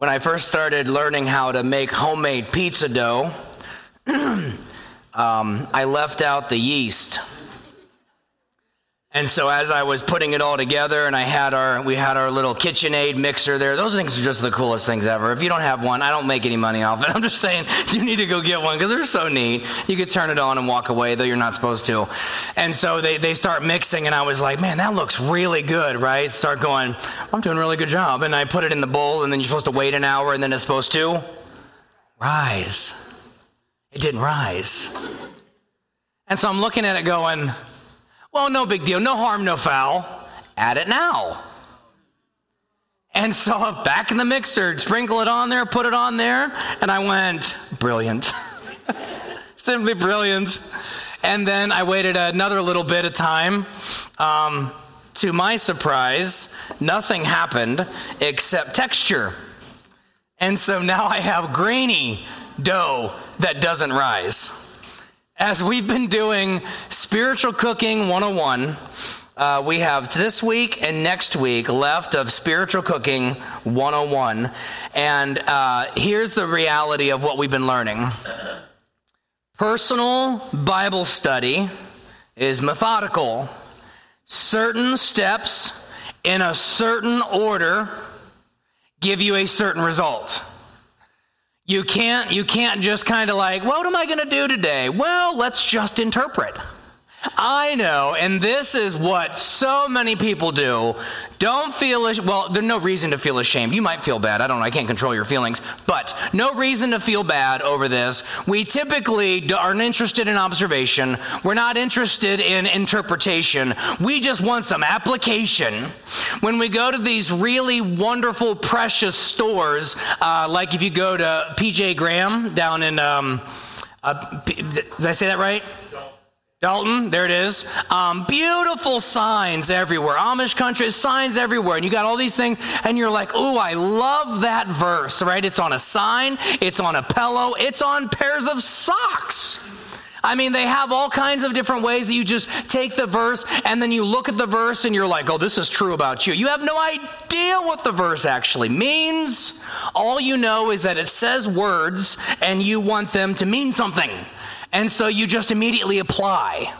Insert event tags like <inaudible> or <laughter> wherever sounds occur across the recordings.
When I first started learning how to make homemade pizza dough, <clears throat> um, I left out the yeast. And so as I was putting it all together and I had our we had our little KitchenAid mixer there. Those things are just the coolest things ever. If you don't have one, I don't make any money off it. <laughs> I'm just saying you need to go get one because they're so neat. You could turn it on and walk away, though you're not supposed to. And so they, they start mixing and I was like, man, that looks really good, right? Start going, I'm doing a really good job. And I put it in the bowl and then you're supposed to wait an hour and then it's supposed to rise. It didn't rise. And so I'm looking at it going, well, no big deal. No harm, no foul. Add it now. And so back in the mixer, sprinkle it on there, put it on there, and I went, brilliant. <laughs> Simply brilliant. And then I waited another little bit of time. Um, to my surprise, nothing happened except texture. And so now I have grainy dough that doesn't rise. As we've been doing Spiritual Cooking 101, uh, we have this week and next week left of Spiritual Cooking 101. And uh, here's the reality of what we've been learning personal Bible study is methodical, certain steps in a certain order give you a certain result. You can't you can't just kind of like, what am I going to do today? Well, let's just interpret. I know, and this is what so many people do. Don't feel well. There's no reason to feel ashamed. You might feel bad. I don't know. I can't control your feelings, but no reason to feel bad over this. We typically aren't interested in observation. We're not interested in interpretation. We just want some application. When we go to these really wonderful, precious stores, uh, like if you go to PJ Graham down in, um, uh, did I say that right? Dalton, there it is. Um, beautiful signs everywhere. Amish country, signs everywhere. And you got all these things, and you're like, oh, I love that verse, right? It's on a sign, it's on a pillow, it's on pairs of socks. I mean, they have all kinds of different ways that you just take the verse and then you look at the verse and you're like, oh, this is true about you. You have no idea what the verse actually means. All you know is that it says words and you want them to mean something. And so you just immediately apply.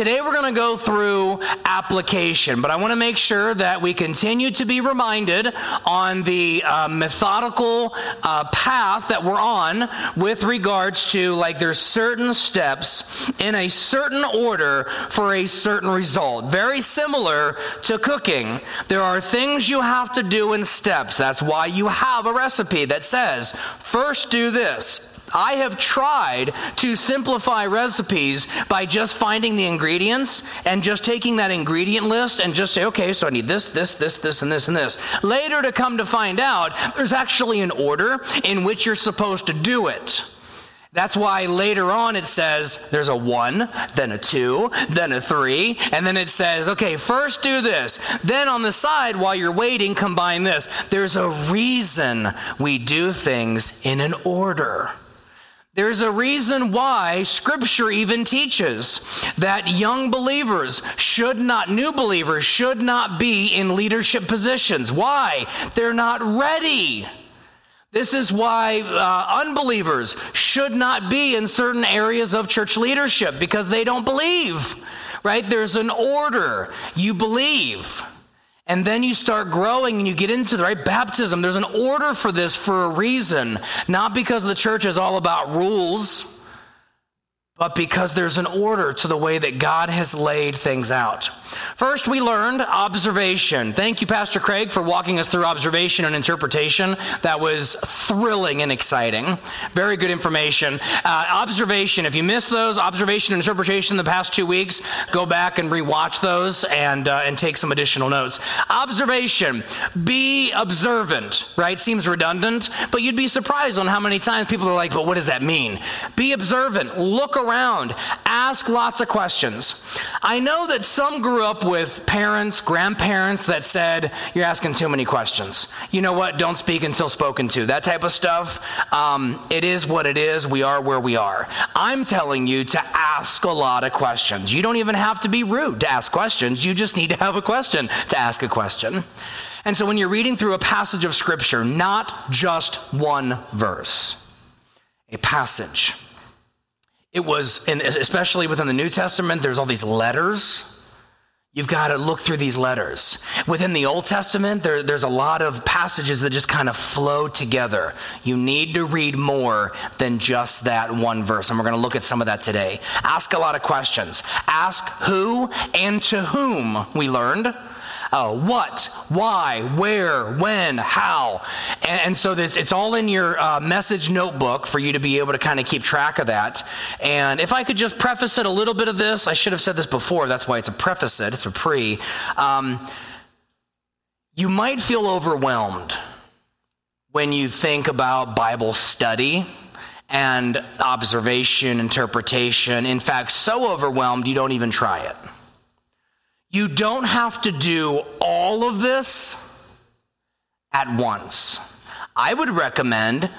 Today we're going to go through application, but I want to make sure that we continue to be reminded on the uh, methodical uh, path that we're on with regards to like there's certain steps in a certain order for a certain result. Very similar to cooking. There are things you have to do in steps. That's why you have a recipe that says, first do this, I have tried to simplify recipes by just finding the ingredients and just taking that ingredient list and just say, okay, so I need this, this, this, this, and this, and this. Later to come to find out, there's actually an order in which you're supposed to do it. That's why later on it says there's a one, then a two, then a three, and then it says, okay, first do this. Then on the side, while you're waiting, combine this. There's a reason we do things in an order. There's a reason why Scripture even teaches that young believers should not, new believers should not be in leadership positions. Why? They're not ready. This is why uh, unbelievers should not be in certain areas of church leadership because they don't believe, right? There's an order. You believe. And then you start growing and you get into the right baptism. There's an order for this for a reason, not because the church is all about rules but because there's an order to the way that God has laid things out. First, we learned observation. Thank you, Pastor Craig, for walking us through observation and interpretation. That was thrilling and exciting. Very good information. Uh, observation, if you missed those, observation and interpretation in the past two weeks, go back and rewatch those and, uh, and take some additional notes. Observation, be observant, right? Seems redundant, but you'd be surprised on how many times people are like, but what does that mean? Be observant, look around around, ask lots of questions. I know that some grew up with parents, grandparents that said, You're asking too many questions. You know what? Don't speak until spoken to. That type of stuff. Um, it is what it is. We are where we are. I'm telling you to ask a lot of questions. You don't even have to be rude to ask questions. You just need to have a question to ask a question. And so when you're reading through a passage of scripture, not just one verse, a passage. It was, in, especially within the New Testament, there's all these letters You've got to look through these letters. Within the Old Testament, there, there's a lot of passages that just kind of flow together. You need to read more than just that one verse, and we're going to look at some of that today. Ask a lot of questions. Ask who and to whom we learned uh, what, why, where, when, how. And, and so this, it's all in your uh, message notebook for you to be able to kind of keep track of that. And if I could just preface it a little bit of this, I should have said this before, that's why it's a preface it, it's a pre. Um, you might feel overwhelmed when you think about Bible study and observation, interpretation. In fact, so overwhelmed you don't even try it. You don't have to do all of this at once. I would recommend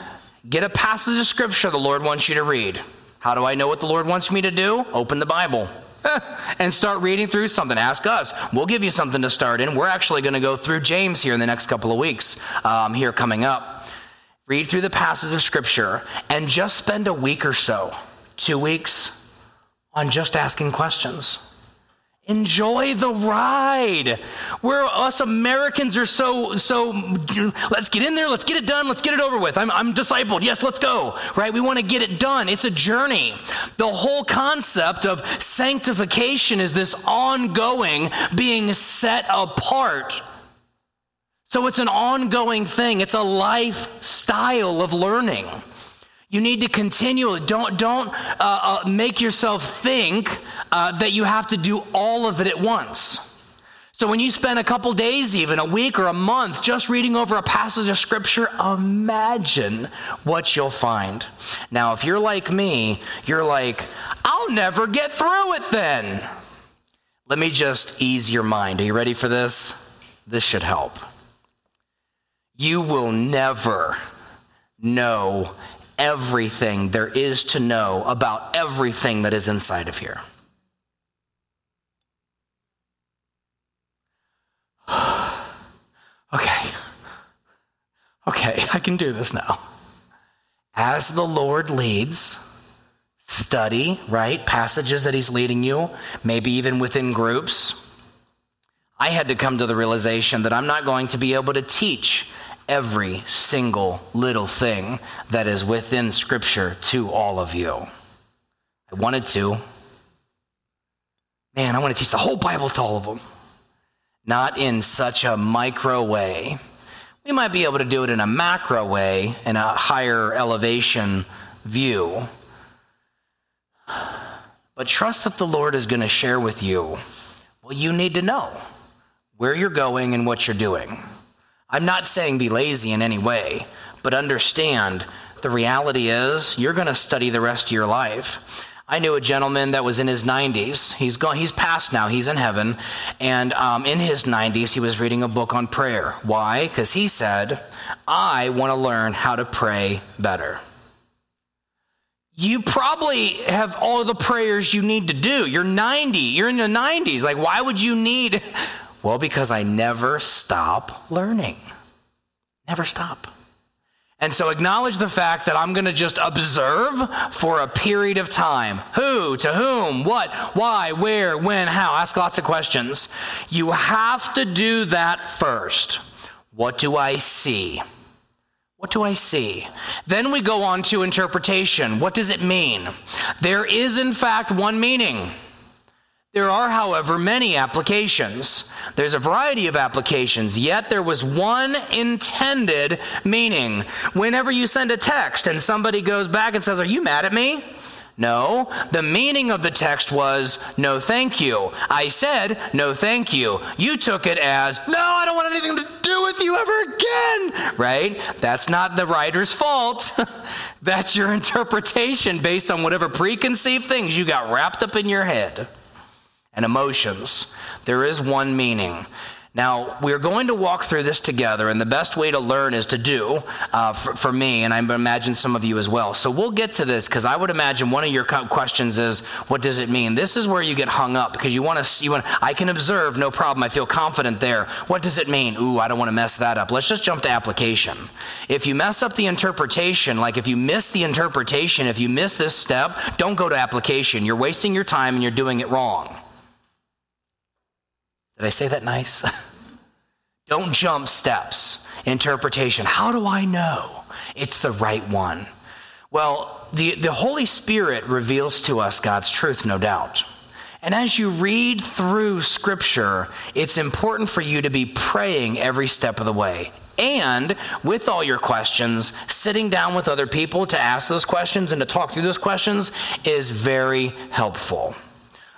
get a passage of scripture the Lord wants you to read. How do I know what the Lord wants me to do? Open the Bible <laughs> and start reading through something. Ask us. We'll give you something to start in. We're actually going to go through James here in the next couple of weeks, um, here coming up. Read through the passages of Scripture and just spend a week or so, two weeks, on just asking questions. Enjoy the ride. Where us Americans are so, so, let's get in there, let's get it done, let's get it over with. I'm, I'm discipled. Yes, let's go. Right? We want to get it done. It's a journey. The whole concept of sanctification is this ongoing being set apart. So it's an ongoing thing, it's a lifestyle of learning. You need to continually don't don't uh, uh, make yourself think uh, that you have to do all of it at once. So when you spend a couple days, even a week or a month, just reading over a passage of scripture, imagine what you'll find. Now, if you're like me, you're like, I'll never get through it then. Let me just ease your mind. Are you ready for this? This should help. You will never know everything there is to know about everything that is inside of here. <sighs> okay. Okay, I can do this now. As the Lord leads, study, right? Passages that He's leading you, maybe even within groups. I had to come to the realization that I'm not going to be able to teach every single little thing that is within Scripture to all of you. I wanted to. Man, I want to teach the whole Bible to all of them. Not in such a micro way. We might be able to do it in a macro way, in a higher elevation view. But trust that the Lord is going to share with you what you need to know, where you're going and what you're doing. I'm not saying be lazy in any way, but understand the reality is you're going to study the rest of your life. I knew a gentleman that was in his 90s. He's gone. He's passed now. He's in heaven, and um, in his 90s, he was reading a book on prayer. Why? Because he said, "I want to learn how to pray better." You probably have all the prayers you need to do. You're 90. You're in the 90s. Like, why would you need well, because I never stop learning. Never stop. And so acknowledge the fact that I'm going to just observe for a period of time. Who, to whom, what, why, where, when, how. Ask lots of questions. You have to do that first. What do I see? What do I see? Then we go on to interpretation. What does it mean? There is, in fact, one meaning. There are, however, many applications. There's a variety of applications, yet there was one intended meaning. Whenever you send a text and somebody goes back and says, Are you mad at me? No, the meaning of the text was, no thank you. I said, no thank you. You took it as, no, I don't want anything to do with you ever again, right? That's not the writer's fault. <laughs> That's your interpretation based on whatever preconceived things you got wrapped up in your head and emotions. There is one meaning. Now, we're going to walk through this together, and the best way to learn is to do uh, for, for, me, and I imagine some of you as well. So we'll get to this because I would imagine one of your questions is, "What does it mean?" This is where you get hung up because you want to. You want. I can observe, no problem. I feel confident there. What does it mean? Ooh, I don't want to mess that up. Let's just jump to application. If you mess up the interpretation, like if you miss the interpretation, if you miss this step, don't go to application. You're wasting your time and you're doing it wrong. Did I say that nice? <laughs> Don't jump steps. Interpretation. How do I know it's the right one? Well, the, the Holy Spirit reveals to us God's truth, no doubt. And as you read through Scripture, it's important for you to be praying every step of the way. And with all your questions, sitting down with other people to ask those questions and to talk through those questions is very helpful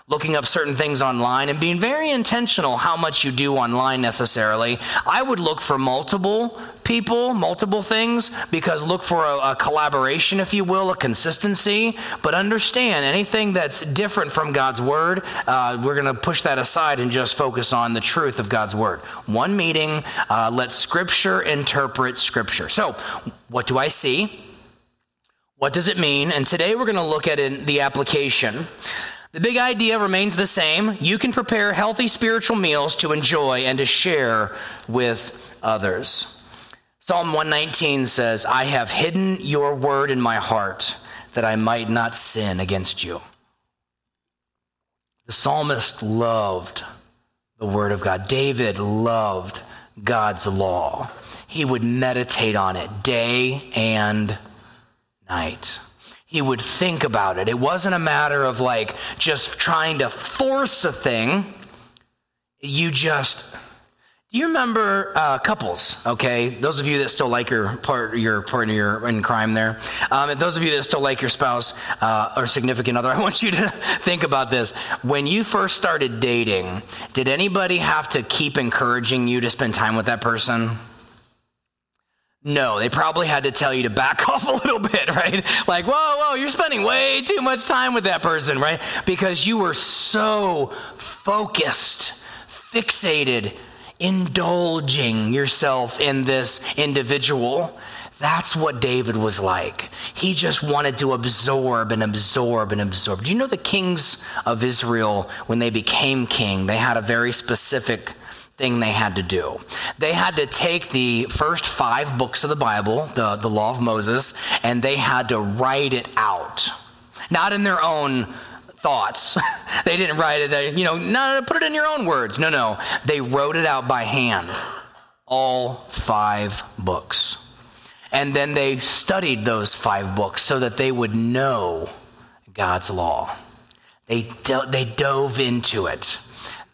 looking up certain things online and being very intentional how much you do online necessarily. I would look for multiple people, multiple things, because look for a, a, collaboration, if you will, a consistency. But understand anything that's different from God's word, uh, we're going to push that aside and just focus on the truth of God's word. One meeting, uh, let Scripture interpret Scripture. So, what do I see? What does it mean? And today we're going to look at in the application. The big idea remains the same. You can prepare healthy spiritual meals to enjoy and to share with others. Psalm 119 says, I have hidden your word in my heart that I might not sin against you. The psalmist loved the word of God. David loved God's law. He would meditate on it day and night he would think about it. It wasn't a matter of like just trying to force a thing. You just you remember uh, couples? Okay, those of you that still like your part, your partner in crime there. Um, those of you that still like your spouse uh, or significant other, <laughs> I want you to think about this. When you first started dating, did anybody have to keep encouraging you to spend time with that person? No, they probably had to tell you to back <laughs> off a little bit, right? Like, whoa, whoa, you're spending way too much time with that person, right? Because you were so focused, fixated, indulging yourself in this individual. That's what David was like. He just wanted to absorb and absorb and absorb. Do you know the kings of Israel, when they became king, they had a very specific thing they had to do. They had to take the first five books of the Bible, the, the law of Moses, and they had to write it out. Not in their own thoughts. <laughs> they didn't write it, they, you know, no, put it in your own words. No, no. They wrote it out by hand. All five books. And then they studied those five books so that they would know God's law. They, they dove into it.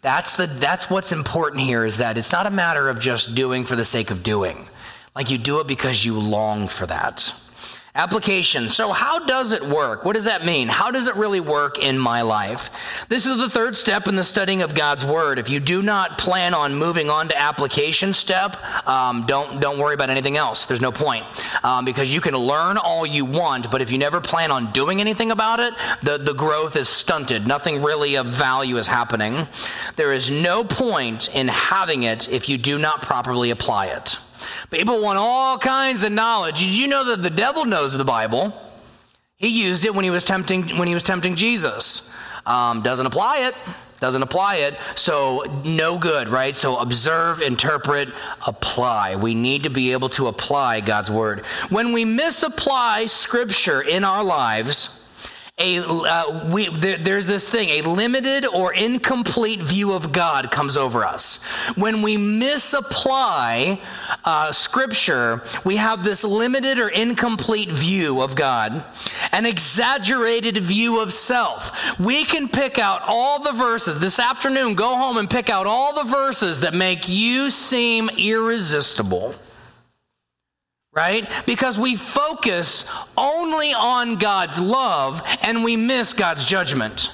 That's, the, that's what's important here is that it's not a matter of just doing for the sake of doing. Like you do it because you long for that. Application. So, how does it work? What does that mean? How does it really work in my life? This is the third step in the studying of God's Word. If you do not plan on moving on to application step, um, don't don't worry about anything else. There's no point um, because you can learn all you want, but if you never plan on doing anything about it, the the growth is stunted. Nothing really of value is happening. There is no point in having it if you do not properly apply it. People want all kinds of knowledge. Did you know that the devil knows the Bible? He used it when he was tempting when he was tempting Jesus. Um, doesn't apply it. Doesn't apply it. So no good, right? So observe, interpret, apply. We need to be able to apply God's word. When we misapply Scripture in our lives, a uh, we, there, there's this thing a limited or incomplete view of god comes over us. When we misapply uh, scripture we have this limited or incomplete view of god an exaggerated view of self. We can pick out all the verses this afternoon go home and pick out all the verses that make you seem irresistible right? Because we focus only on God's love and we miss God's judgment.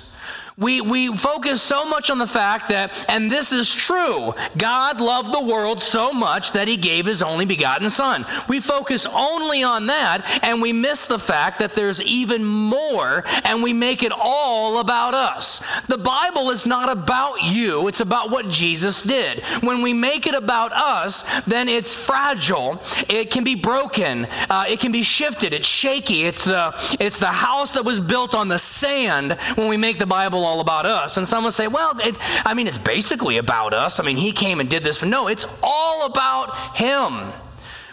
We, we focus so much on the fact that, and this is true, God loved the world so much that he gave his only begotten Son. We focus only on that, and we miss the fact that there's even more, and we make it all about us. The Bible is not about you, it's about what Jesus did. When we make it about us, then it's fragile, it can be broken, uh, it can be shifted, it's shaky. It's the, it's the house that was built on the sand when we make the Bible all about us. And some will say, well, it, I mean, it's basically about us. I mean, he came and did this. No, it's all about him.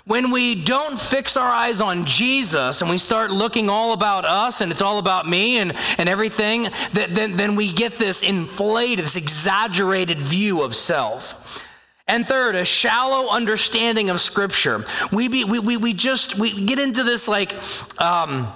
When we don't fix our eyes on Jesus and we start looking all about us and it's all about me and, and everything, then, then we get this inflated, this exaggerated view of self. And third, a shallow understanding of Scripture. We, be, we, we, we just we get into this like, um,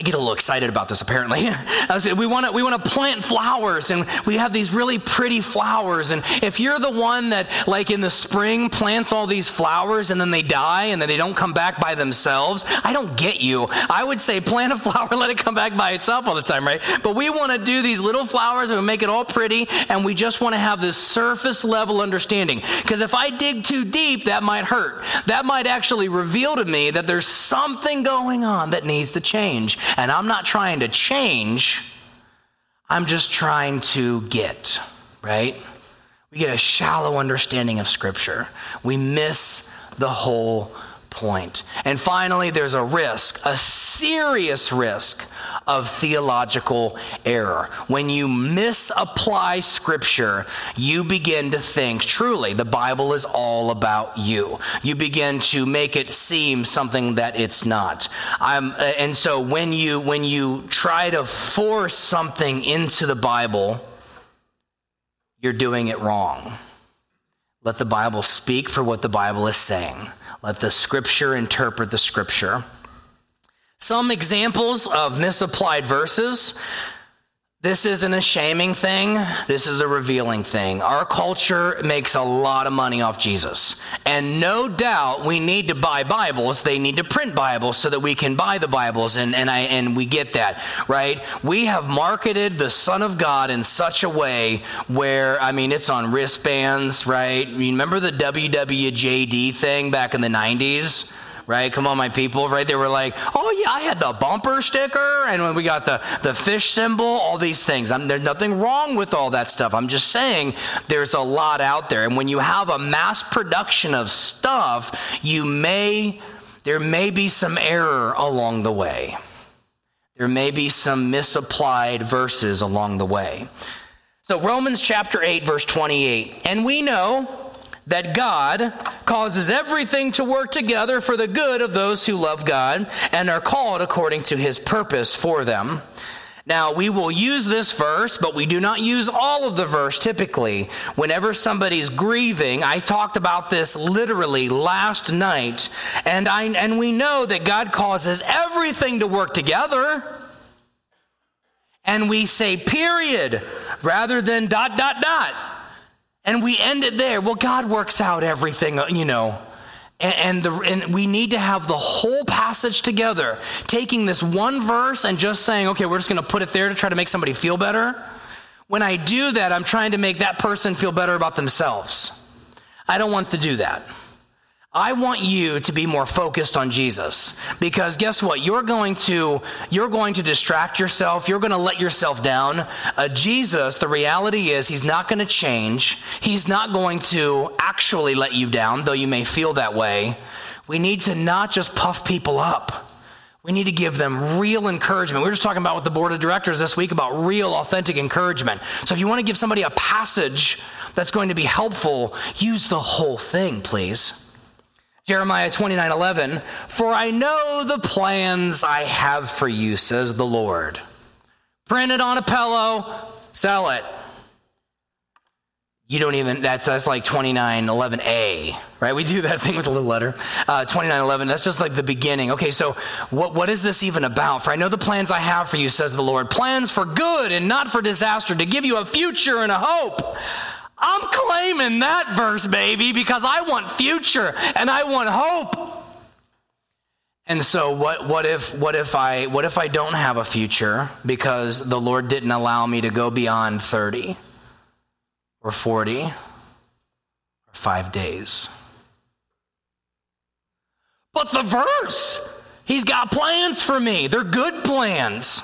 I get a little excited about this apparently. <laughs> we want to we want to plant flowers and we have these really pretty flowers and if you're the one that like in the spring plants all these flowers and then they die and then they don't come back by themselves, I don't get you. I would say plant a <laughs> flower let it come back by itself all the time, right? But we want to do these little flowers and make it all pretty and we just want to have this surface level understanding because if I dig too deep that might hurt. That might actually reveal to me that there's something going on that needs to change. And I'm not trying to change, I'm just trying to get, right? We get a shallow understanding of Scripture. We miss the whole point. And finally, there's a risk, a serious risk of theological error. When you misapply scripture, you begin to think truly the Bible is all about you. You begin to make it seem something that it's not. I'm, uh, and so when you when you try to force something into the Bible, you're doing it wrong. Let the Bible speak for what the Bible is saying. Let the scripture interpret the scripture. Some examples of misapplied verses. This isn't a shaming thing. This is a revealing thing. Our culture makes a lot of money off Jesus. And no doubt we need to buy Bibles. They need to print Bibles so that we can buy the Bibles. And, and, I, and we get that, right? We have marketed the Son of God in such a way where, I mean, it's on wristbands, right? You remember the WWJD thing back in the 90s? Right? Come on, my people, right? They were like, oh, yeah, I had the bumper sticker, and when we got the, the fish symbol, all these things. I'm, there's nothing wrong with all that stuff. I'm just saying there's a lot out there. And when you have a mass production of stuff, you may, there may be some error along the way. There may be some misapplied verses along the way. So, Romans chapter 8, verse 28. And we know that God causes everything to work together for the good of those who love God and are called according to his purpose for them. Now, we will use this verse, but we do not use all of the verse typically. Whenever somebody's grieving, I talked about this literally last night, and, I, and we know that God causes everything to work together. And we say period rather than dot, dot, dot and we end it there. Well, God works out everything, you know. And, the, and we need to have the whole passage together, taking this one verse and just saying, okay, we're just going to put it there to try to make somebody feel better. When I do that, I'm trying to make that person feel better about themselves. I don't want to do that. I want you to be more focused on Jesus because guess what? You're going to you're going to distract yourself. You're going to let yourself down. Uh, Jesus, the reality is, he's not going to change. He's not going to actually let you down, though you may feel that way. We need to not just puff people up. We need to give them real encouragement. We were just talking about with the board of directors this week about real, authentic encouragement. So if you want to give somebody a passage that's going to be helpful, use the whole thing, please. Jeremiah 29 11, for I know the plans I have for you, says the Lord. Print it on a pillow, sell it. You don't even, that's, that's like 2911A, right? We do that thing with a little letter. Uh, 2911, that's just like the beginning. Okay, so what, what is this even about? For I know the plans I have for you, says the Lord. Plans for good and not for disaster, to give you a future and a hope. I'm claiming that verse, baby, because I want future and I want hope. And so what, what if what if I what if I don't have a future because the Lord didn't allow me to go beyond 30 or 40 or 5 days? But the verse, he's got plans for me. They're good plans.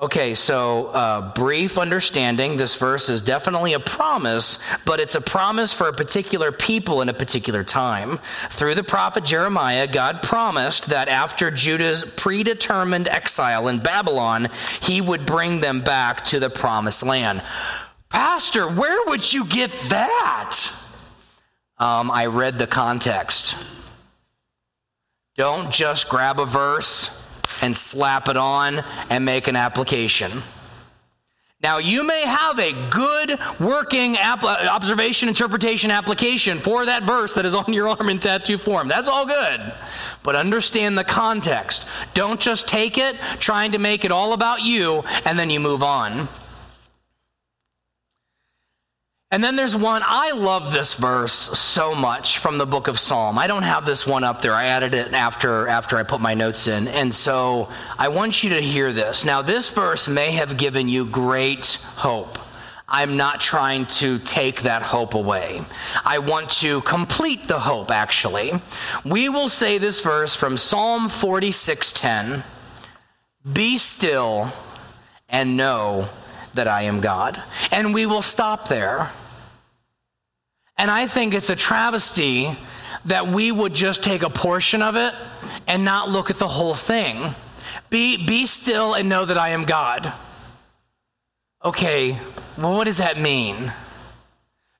Okay, so uh, brief understanding. This verse is definitely a promise, but it's a promise for a particular people in a particular time. Through the prophet Jeremiah, God promised that after Judah's predetermined exile in Babylon, he would bring them back to the promised land. Pastor, where would you get that? Um, I read the context. Don't just grab a verse and slap it on and make an application. Now, you may have a good working app- uh, observation, interpretation application for that verse that is on your arm in tattoo form. That's all good. But understand the context. Don't just take it, trying to make it all about you, and then you move on. And then there's one, I love this verse so much from the book of Psalm. I don't have this one up there. I added it after, after I put my notes in. And so I want you to hear this. Now, this verse may have given you great hope. I'm not trying to take that hope away. I want to complete the hope, actually. We will say this verse from Psalm 46:10. Be still and know that I am God. And we will stop there. And I think it's a travesty that we would just take a portion of it and not look at the whole thing. Be, be still and know that I am God. Okay, well, what does that mean?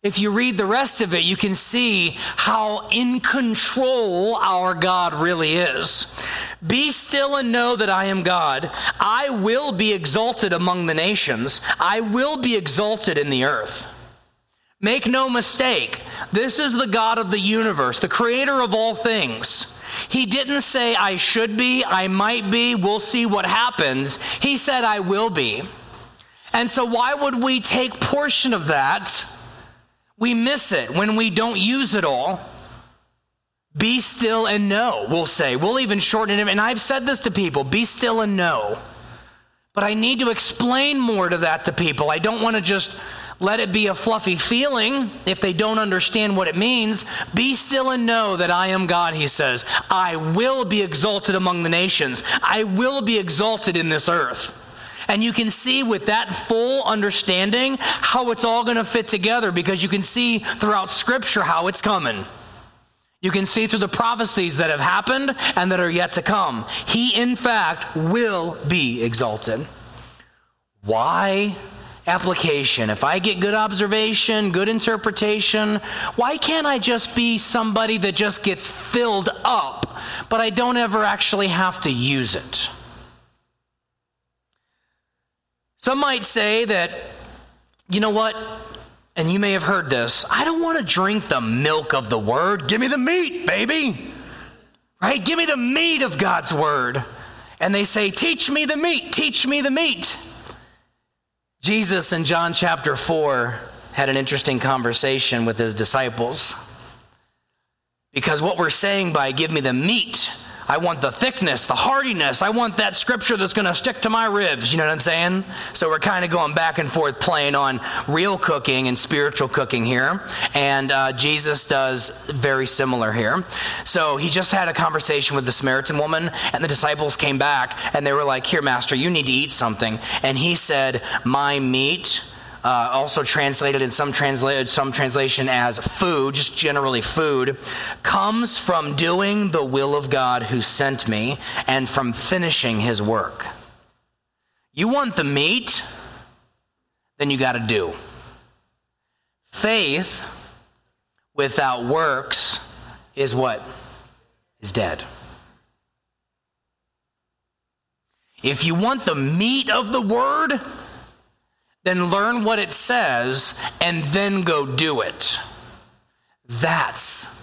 If you read the rest of it, you can see how in control our God really is. Be still and know that I am God. I will be exalted among the nations, I will be exalted in the earth. Make no mistake, this is the God of the universe, the creator of all things. He didn't say, I should be, I might be, we'll see what happens. He said, I will be. And so, why would we take portion of that? We miss it when we don't use it all. Be still and know, we'll say. We'll even shorten it. And I've said this to people be still and know. But I need to explain more to that to people. I don't want to just let it be a fluffy feeling if they don't understand what it means. Be still and know that I am God, he says. I will be exalted among the nations, I will be exalted in this earth. And you can see with that full understanding how it's all going to fit together because you can see throughout Scripture how it's coming. You can see through the prophecies that have happened and that are yet to come. He, in fact, will be exalted. Why? Application. If I get good observation, good interpretation, why can't I just be somebody that just gets filled up, but I don't ever actually have to use it? Some might say that, you know what? And you may have heard this I don't want to drink the milk of the word. Give me the meat, baby. Right? Give me the meat of God's word. And they say, Teach me the meat, teach me the meat. Jesus in John chapter 4 had an interesting conversation with his disciples. Because what we're saying by give me the meat I want the thickness, the hardiness. I want that scripture that's going to stick to my ribs. You know what I'm saying? So we're kind of going back and forth playing on real cooking and spiritual cooking here. And uh, Jesus does very similar here. So he just had a conversation with the Samaritan woman, and the disciples came back and they were like, Here, Master, you need to eat something. And he said, My meat uh, also translated in some, transla- some translation as food, just generally food, comes from doing the will of God who sent me and from finishing his work. You want the meat? Then you got to do. Faith without works is what? Is dead. If you want the meat of the word, then learn what it says and then go do it. That's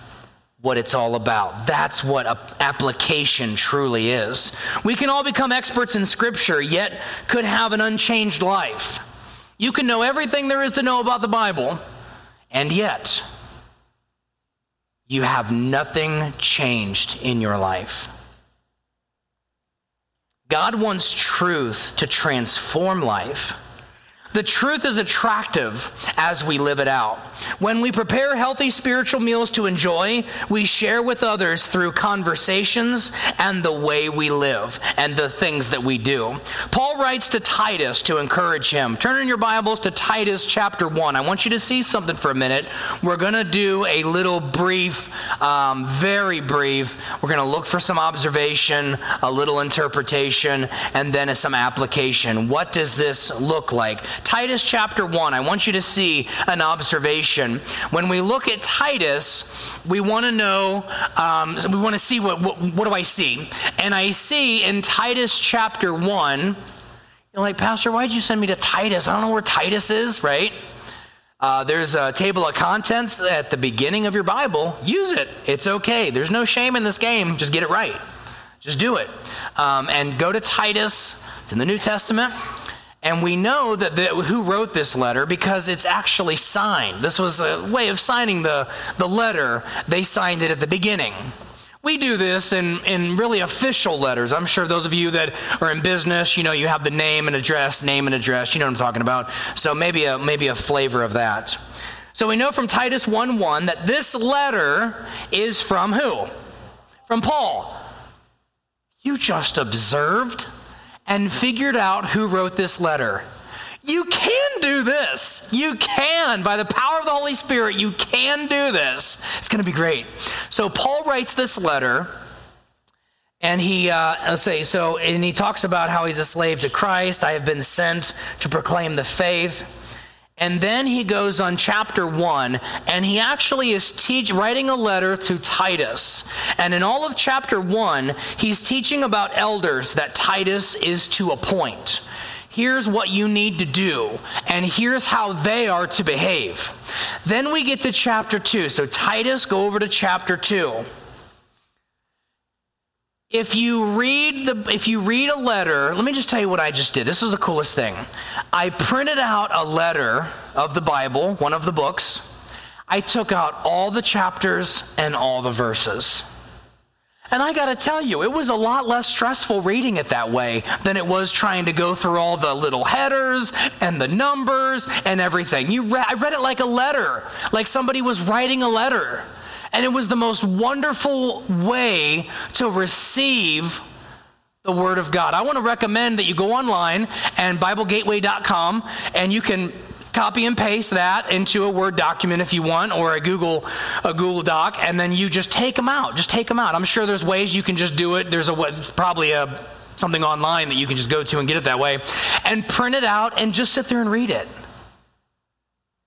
what it's all about. That's what application truly is. We can all become experts in Scripture, yet could have an unchanged life. You can know everything there is to know about the Bible, and yet you have nothing changed in your life. God wants truth to transform life. The truth is attractive as we live it out. When we prepare healthy spiritual meals to enjoy, we share with others through conversations and the way we live and the things that we do. Paul writes to Titus to encourage him. Turn in your Bibles to Titus chapter 1. I want you to see something for a minute. We're going to do a little brief, um, very brief. We're going to look for some observation, a little interpretation, and then some application. What does this look like? Titus chapter 1, I want you to see an observation. When we look at Titus, we want to know, um, we want to see what, what, what do I see? And I see in Titus chapter 1, you're like, Pastor, why'd you send me to Titus? I don't know where Titus is, right? Uh, there's a table of contents at the beginning of your Bible. Use it. It's okay. There's no shame in this game. Just get it right. Just do it. Um, and go to Titus. It's in the New Testament. And we know that the, who wrote this letter because it's actually signed. This was a way of signing the, the letter. They signed it at the beginning. We do this in, in really official letters. I'm sure those of you that are in business, you know, you have the name and address, name and address. You know what I'm talking about. So maybe a, maybe a flavor of that. So we know from Titus 1 1 that this letter is from who? From Paul. You just observed and figured out who wrote this letter. You can do this. You can. By the power of the Holy Spirit, you can do this. It's going to be great. So, Paul writes this letter, and he, uh, say, so, and he talks about how he's a slave to Christ. I have been sent to proclaim the faith. And then he goes on chapter one, and he actually is teach, writing a letter to Titus. And in all of chapter one, he's teaching about elders that Titus is to appoint. Here's what you need to do, and here's how they are to behave. Then we get to chapter two. So, Titus, go over to chapter two if you read the if you read a letter let me just tell you what i just did. This was the coolest thing. I printed out a letter of the bible one of the books. I took out all the chapters and all the verses. And i got to tell you it was a lot less stressful reading it that way than it was trying to go through all the little headers and the numbers and everything. You read, i read it like a letter like somebody was writing a letter and it was the most wonderful way to receive the Word of God. I want to recommend that you go online and BibleGateway.com and you can copy and paste that into a Word document if you want, or a Google a Google Doc, and then you just take them out. Just take them out. I'm sure there's ways you can just do it. There's a probably a something online that you can just go to and get it that way, and print it out and just sit there and read it.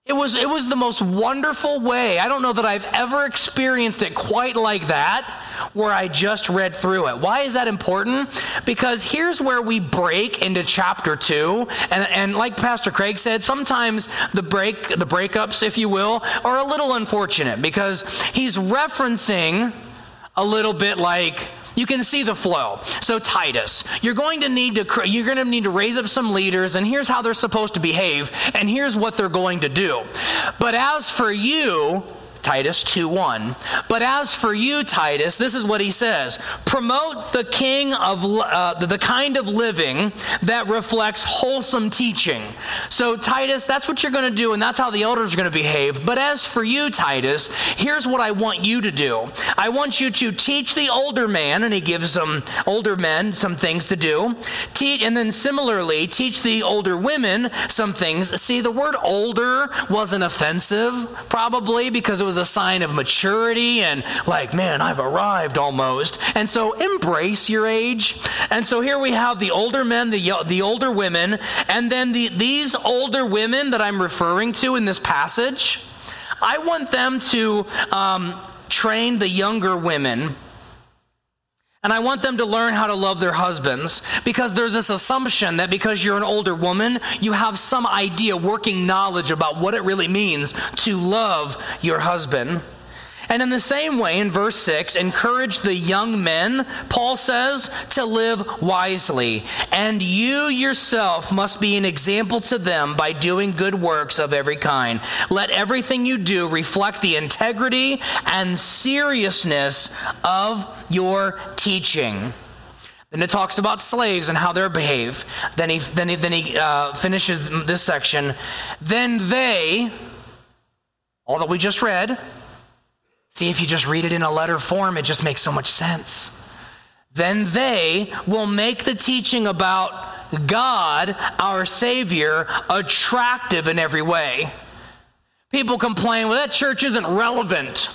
It was, it was the most wonderful way. I don't know that I've ever experienced it quite like that, where I just read through it. Why is that important? Because here's where we break into chapter two. And, and like Pastor Craig said, sometimes the break, the breakups, if you will, are a little unfortunate because he's referencing a little bit like you can see the flow. So Titus, you're going to need to you're going to need to raise up some leaders and here's how they're supposed to behave and here's what they're going to do. But as for you, Titus 2:1. But as for you, Titus, this is what he says: promote the king of uh, the kind of living that reflects wholesome teaching. So Titus, that's what you're going to do, and that's how the elders are going to behave. But as for you, Titus, here's what I want you to do. I want you to teach the older man, and he gives some older men some things to do. Teach, and then similarly, teach the older women some things. See, the word older wasn't offensive, probably because it was a sign of maturity and like, man, I've arrived almost. And so embrace your age. And so here we have the older men, the, the older women, and then the, these older women that I'm referring to in this passage. I want them to um, train the younger women and I want them to learn how to love their husbands because there's this assumption that because you're an older woman, you have some idea, working knowledge about what it really means to love your husband. And in the same way, in verse 6, encourage the young men, Paul says, to live wisely. And you yourself must be an example to them by doing good works of every kind. Let everything you do reflect the integrity and seriousness of your teaching. Then it talks about slaves and how they behave. Then he, then he, then he uh, finishes this section. Then they, all that we just read, see if you just read it in a letter form, it just makes so much sense. Then they will make the teaching about God, our Savior, attractive in every way. People complain, well, that church isn't relevant.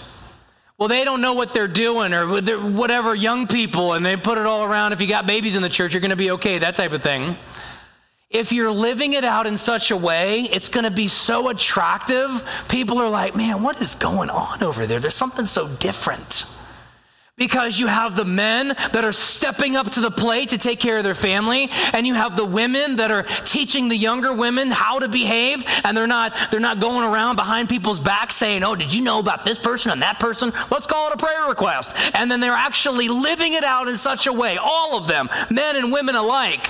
Well, they don't know what they're doing or whatever, young people, and they put it all around. If you got babies in the church, you're going to be okay, that type of thing. If you're living it out in such a way, it's going to be so attractive. People are like, man, what is going on over there? There's something so different because you have the men that are stepping up to the plate to take care of their family and you have the women that are teaching the younger women how to behave and they're not they're not going around behind people's backs saying oh did you know about this person and that person let's call it a prayer request and then they're actually living it out in such a way all of them men and women alike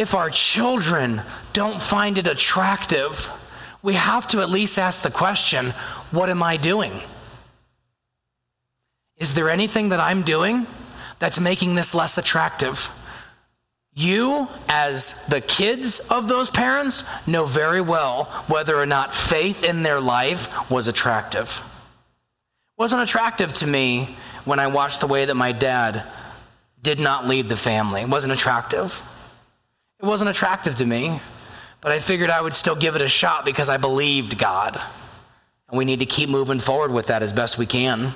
if our children don't find it attractive we have to at least ask the question what am i doing is there anything that I'm doing that's making this less attractive? You, as the kids of those parents, know very well whether or not faith in their life was attractive. It wasn't attractive to me when I watched the way that my dad did not lead the family. It wasn't attractive. It wasn't attractive to me, but I figured I would still give it a shot because I believed God. And we need to keep moving forward with that as best we can.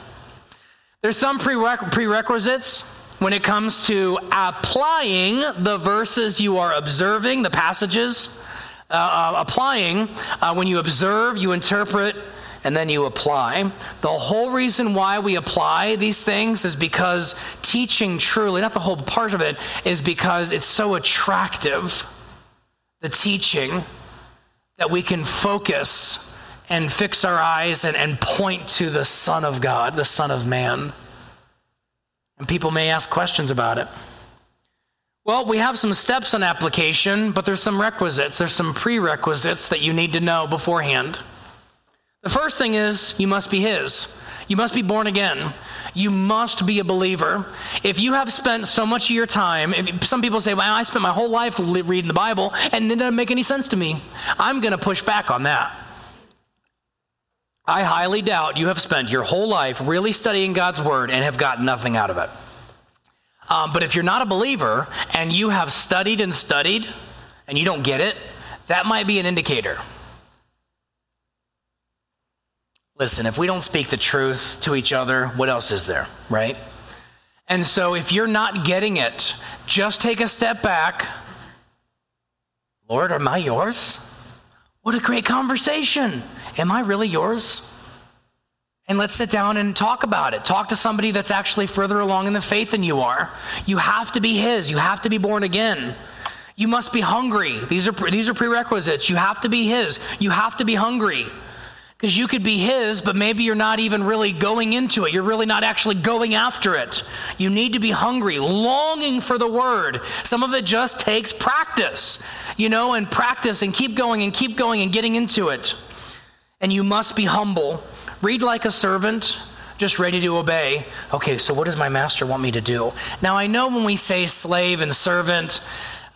There's some prerequisites when it comes to applying the verses you are observing, the passages. Uh, uh, applying, uh, when you observe, you interpret, and then you apply. The whole reason why we apply these things is because teaching truly, not the whole part of it, is because it's so attractive, the teaching, that we can focus and fix our eyes and, and point to the Son of God, the Son of Man. And people may ask questions about it. Well, we have some steps on application, but there's some requisites, there's some prerequisites that you need to know beforehand. The first thing is you must be His. You must be born again. You must be a believer. If you have spent so much of your time, some people say, well, I spent my whole life reading the Bible and it doesn't make any sense to me. I'm going to push back on that. I highly doubt you have spent your whole life really studying God's word and have got nothing out of it. Um, but if you're not a believer and you have studied and studied and you don't get it, that might be an indicator. Listen, if we don't speak the truth to each other, what else is there, right? And so if you're not getting it, just take a step back. Lord, am I yours? What a great conversation. Am I really yours? And let's sit down and talk about it. Talk to somebody that's actually further along in the faith than you are. You have to be His, you have to be born again. You must be hungry. These are, these are prerequisites. You have to be His, you have to be hungry. Because you could be His, but maybe you're not even really going into it. You're really not actually going after it. You need to be hungry, longing for the Word. Some of it just takes practice, you know, and practice and keep going and keep going and getting into it and you must be humble. Read like a servant, just ready to obey. Okay, so what does my master want me to do? Now, I know when we say slave and servant,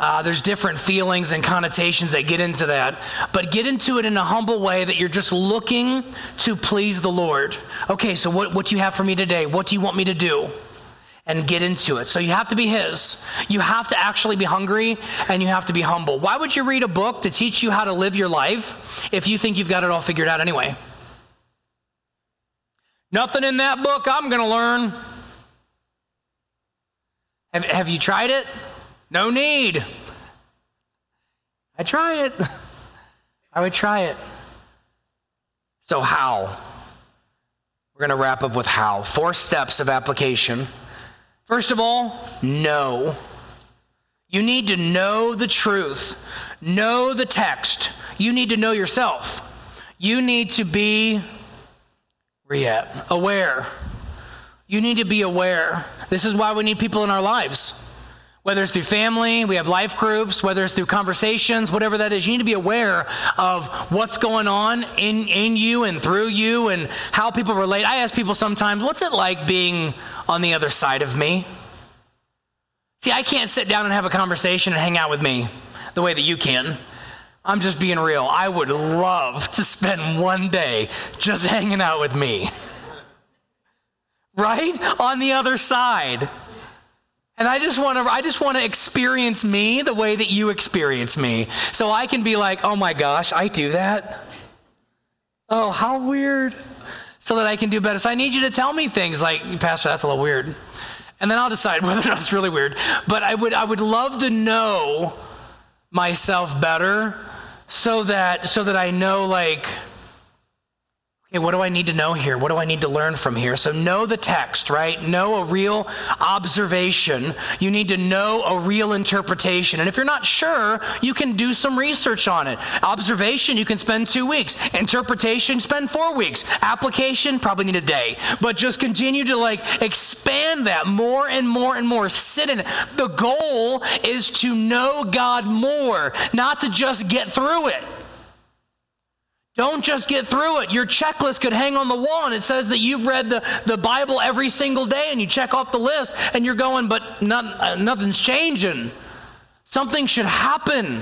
uh, there's different feelings and connotations that get into that, but get into it in a humble way that you're just looking to please the Lord. Okay, so what, what do you have for me today? What do you want me to do? and get into it. So you have to be His. You have to actually be hungry and you have to be humble. Why would you read a book to teach you how to live your life if you think you've got it all figured out anyway? Nothing in that book I'm going to learn. Have, have you tried it? No need. I try it. I would try it. So, how? We're going to wrap up with how. Four steps of application. First of all, know. You need to know the truth, know the text. You need to know yourself. You need to be aware. You need to be aware. This is why we need people in our lives. Whether it's through family, we have life groups, whether it's through conversations, whatever that is, you need to be aware of what's going on in, in you and through you and how people relate. I ask people sometimes, what's it like being on the other side of me? See, I can't sit down and have a conversation and hang out with me the way that you can. I'm just being real. I would love to spend one day just <laughs> hanging out with me. Right? On the other side. And I just want to I just want to experience me the way that you experience me. So I can be like, "Oh my gosh, I do that?" Oh, how weird. So that I can do better. So I need you to tell me things like, "Pastor, that's a little weird." And then I'll decide <laughs> whether or not it's really weird. But I would I would love to know myself better so that so that I know like Okay, what do I need to know here? What do I need to learn from here? So, know the text, right? Know a real observation. You need to know a real interpretation. And if you're not sure, you can do some research on it. Observation, you can spend two weeks. Interpretation, spend four weeks. Application, probably need a day. But just continue to like expand that more and more and more. Sit in it. The goal is to know God more, not to just get through it. Don't just get through it. Your checklist could hang on the wall and it says that you've read the, the Bible every single day and you check off the list and you're going, but not, uh, nothing's changing. Something should happen.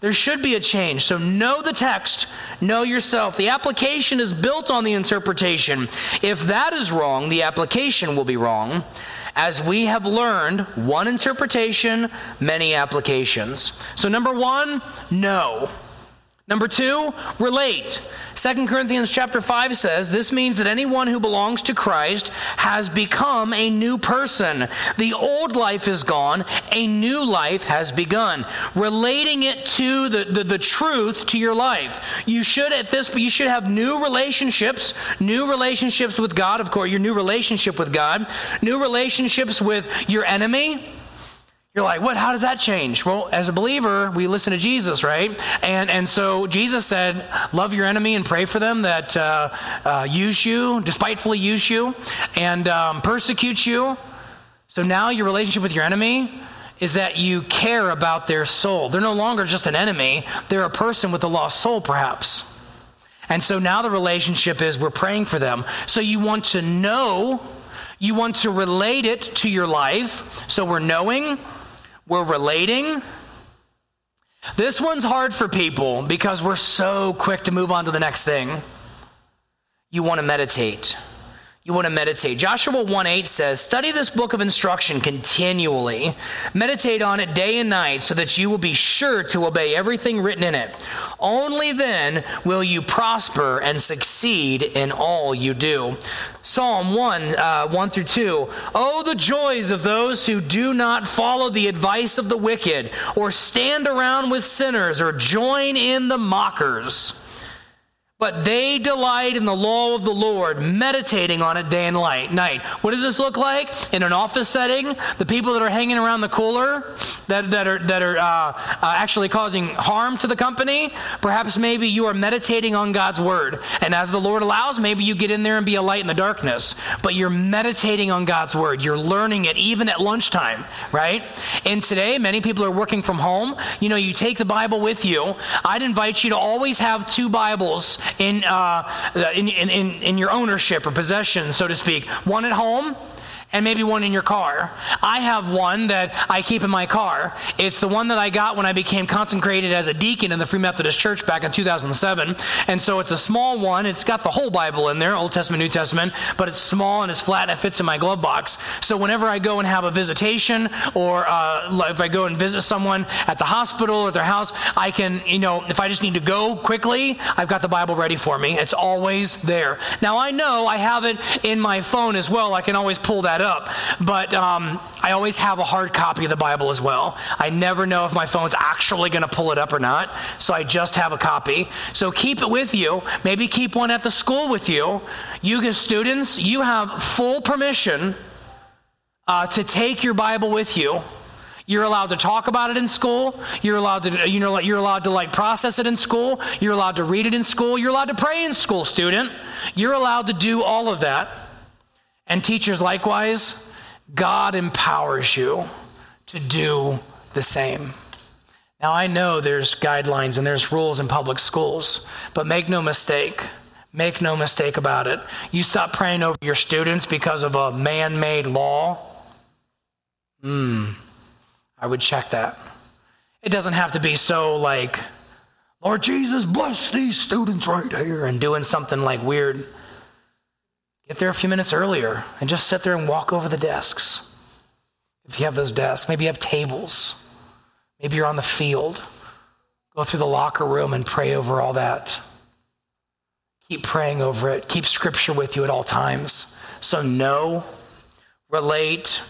There should be a change. So know the text, know yourself. The application is built on the interpretation. If that is wrong, the application will be wrong. As we have learned, one interpretation, many applications. So, number one, know. Number two, relate. 2 Corinthians chapter 5 says this means that anyone who belongs to Christ has become a new person. The old life is gone, a new life has begun. Relating it to the, the, the truth to your life. You should at this you should have new relationships, new relationships with God, of course, your new relationship with God, new relationships with your enemy you're like, what? How does that change? Well, as a believer, we listen to Jesus, right? And and so Jesus said, love your enemy and pray for them that uh, uh, use you, despitefully use you, and um, persecute you. So now your relationship with your enemy is that you care about their soul. They're no longer just an enemy; they're a person with a lost soul, perhaps. And so now the relationship is we're praying for them. So you want to know, you want to relate it to your life. So we're knowing we're relating. This one's hard for people because we're so quick to move on to the next thing. You want to meditate you want to meditate. Joshua 1 8 says, Study this book of instruction continually. Meditate on it day and night so that you will be sure to obey everything written in it. Only then will you prosper and succeed in all you do. Psalm 1 uh, 1 through 2. Oh, the joys of those who do not follow the advice of the wicked, or stand around with sinners, or join in the mockers. But they delight in the law of the Lord, meditating on it day and light, night. What does this look like? In an office setting, the people that are hanging around the cooler that, that are, that are uh, uh, actually causing harm to the company, perhaps maybe you are meditating on God's word. And as the Lord allows, maybe you get in there and be a light in the darkness. But you're meditating on God's word. You're learning it even at lunchtime, right? And today, many people are working from home. You know, you take the Bible with you. I'd invite you to always have two Bibles in, uh, in, in, in your ownership or possession, so to speak. One at home and maybe one in your car. I have one that I keep in my car. It's the one that I got when I became consecrated as a deacon in the Free Methodist Church back in 2007. And so it's a small one. It's got the whole Bible in there, Old Testament, New Testament, but it's small and it's flat and it fits in my glove box. So whenever I go and have a visitation or uh, if I go and visit someone at the hospital or their house, I can, you know, if I just need to go quickly, I've got the Bible ready for me. It's always there. Now I know I have it in my phone as well. I can always pull that that up. But um, I always have a hard copy of the Bible as well. I never know if my phone's actually going to pull it up or not. So I just have a copy. So keep it with you. Maybe keep one at the school with you. You, as students, you have full permission uh, to take your Bible with you. You're allowed to talk about it in school. You're allowed to, you know, you're allowed to like process it in school. You're allowed to read it in school. You're allowed to pray in school, student. You're allowed to do all of that. And teachers, likewise, God empowers you to do the same. Now, I know there's guidelines and there's rules in public schools, but make no mistake. Make no mistake about it. You stop praying over your students because of a man made law. Hmm. I would check that. It doesn't have to be so like, Lord Jesus, bless these students right here, and doing something like weird. Get there a few minutes earlier and just sit there and walk over the desks. If you have those desks, maybe you have tables. Maybe you're on the field. Go through the locker room and pray over all that. Keep praying over it. Keep scripture with you at all times. So, know, relate,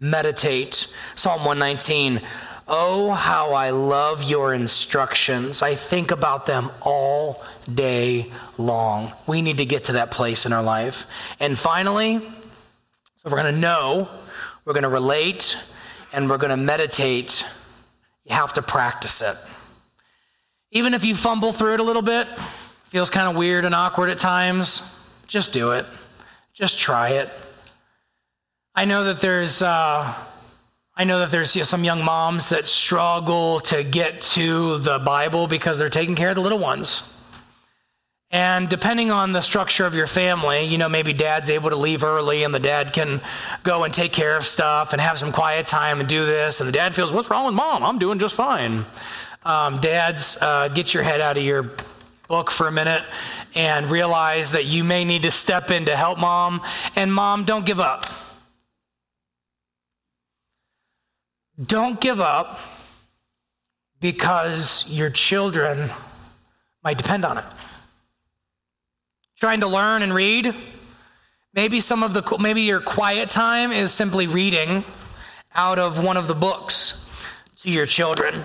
meditate. Psalm 119 Oh, how I love your instructions. I think about them all day long. We need to get to that place in our life. And finally, so we're going to know, we're going to relate, and we're going to meditate. You have to practice it. Even if you fumble through it a little bit, feels kind of weird and awkward at times, just do it. Just try it. I know that there's uh, I know that there's you know, some young moms that struggle to get to the Bible because they're taking care of the little ones. And depending on the structure of your family, you know, maybe dad's able to leave early and the dad can go and take care of stuff and have some quiet time and do this. And the dad feels, What's wrong with mom? I'm doing just fine. Um, dads, uh, get your head out of your book for a minute and realize that you may need to step in to help mom. And mom, don't give up. Don't give up because your children might depend on it. Trying to learn and read. Maybe some of the maybe your quiet time is simply reading out of one of the books to your children.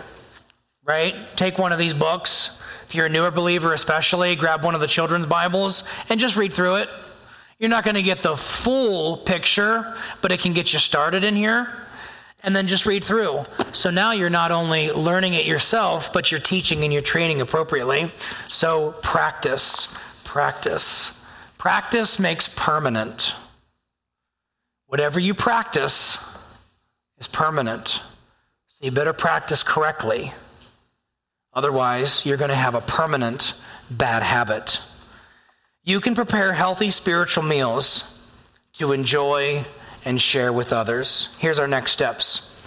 Right? Take one of these books. If you're a newer believer especially, grab one of the children's Bibles and just read through it. You're not going to get the full picture, but it can get you started in here and then just read through. So now you're not only learning it yourself, but you're teaching and you're training appropriately. So practice, practice. Practice makes permanent. Whatever you practice is permanent. So you better practice correctly. Otherwise, you're going to have a permanent bad habit. You can prepare healthy spiritual meals to enjoy and share with others. Here's our next steps.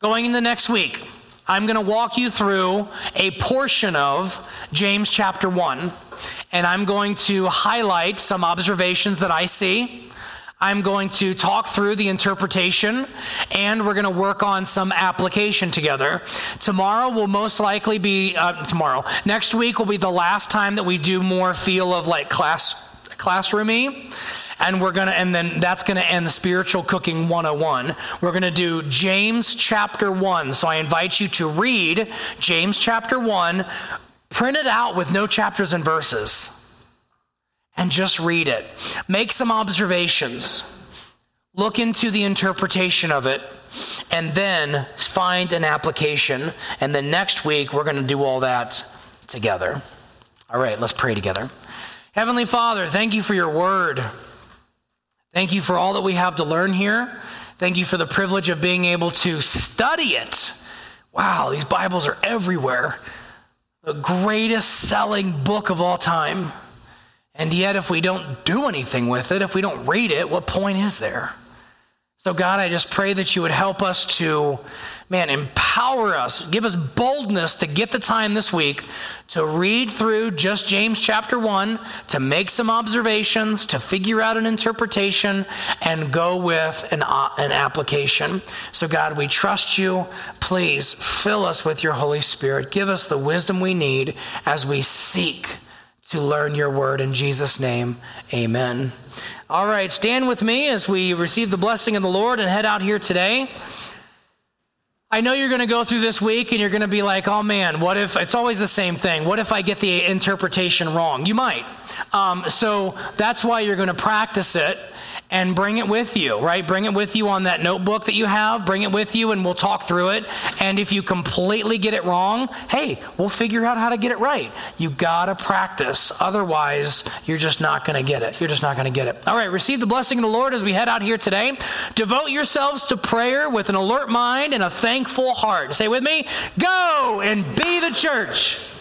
Going into next week, I'm going to walk you through a portion of James chapter 1, and I'm going to highlight some observations that I see. I'm going to talk through the interpretation and we're going to work on some application together. Tomorrow will most likely be, uh, tomorrow, next week will be the last time that we do more feel of like class, classroomy and we're going to and then that's going to end spiritual cooking 101 we're going to do james chapter 1 so i invite you to read james chapter 1 print it out with no chapters and verses and just read it. Make some observations. Look into the interpretation of it and then find an application. And then next week we're going to do all that together. All right let's pray together. Heavenly father thank you for your word Thank you for all that we have to learn here. Thank you for the privilege of being able to study it. Wow, these Bibles are everywhere. The greatest selling book of all time. And yet, if we don't do anything with it, if we don't read it, what point is there? So, God, I just pray that you would help us to man, empower us, give us boldness to get the time this week to read through just James chapter 1, to make some observations, to figure out an interpretation, and go with an, uh, an application. So, God, we trust you. Please fill us with your Holy Spirit. Give us the wisdom we need as we seek to learn your word. In Jesus' name, amen. All right, stand with me as we receive the blessing of the Lord and head out here today. I know you're going to go through this week and you're going to be like, oh man, what if it's always the same thing? What if I get the interpretation wrong? You might. Um, so that's why you're going to practice it and bring it with you, right? Bring it with you on that notebook that you have. Bring it with you and we'll talk through it. And if you completely get it wrong, hey, we'll figure out how to get it right. You got to practice. Otherwise, you're just not going to get it. You're just not going to get it. All right, receive the blessing of the Lord as we head out here today. Devote yourselves to prayer with an alert mind and a thankful heart. Say with me, go and be the church.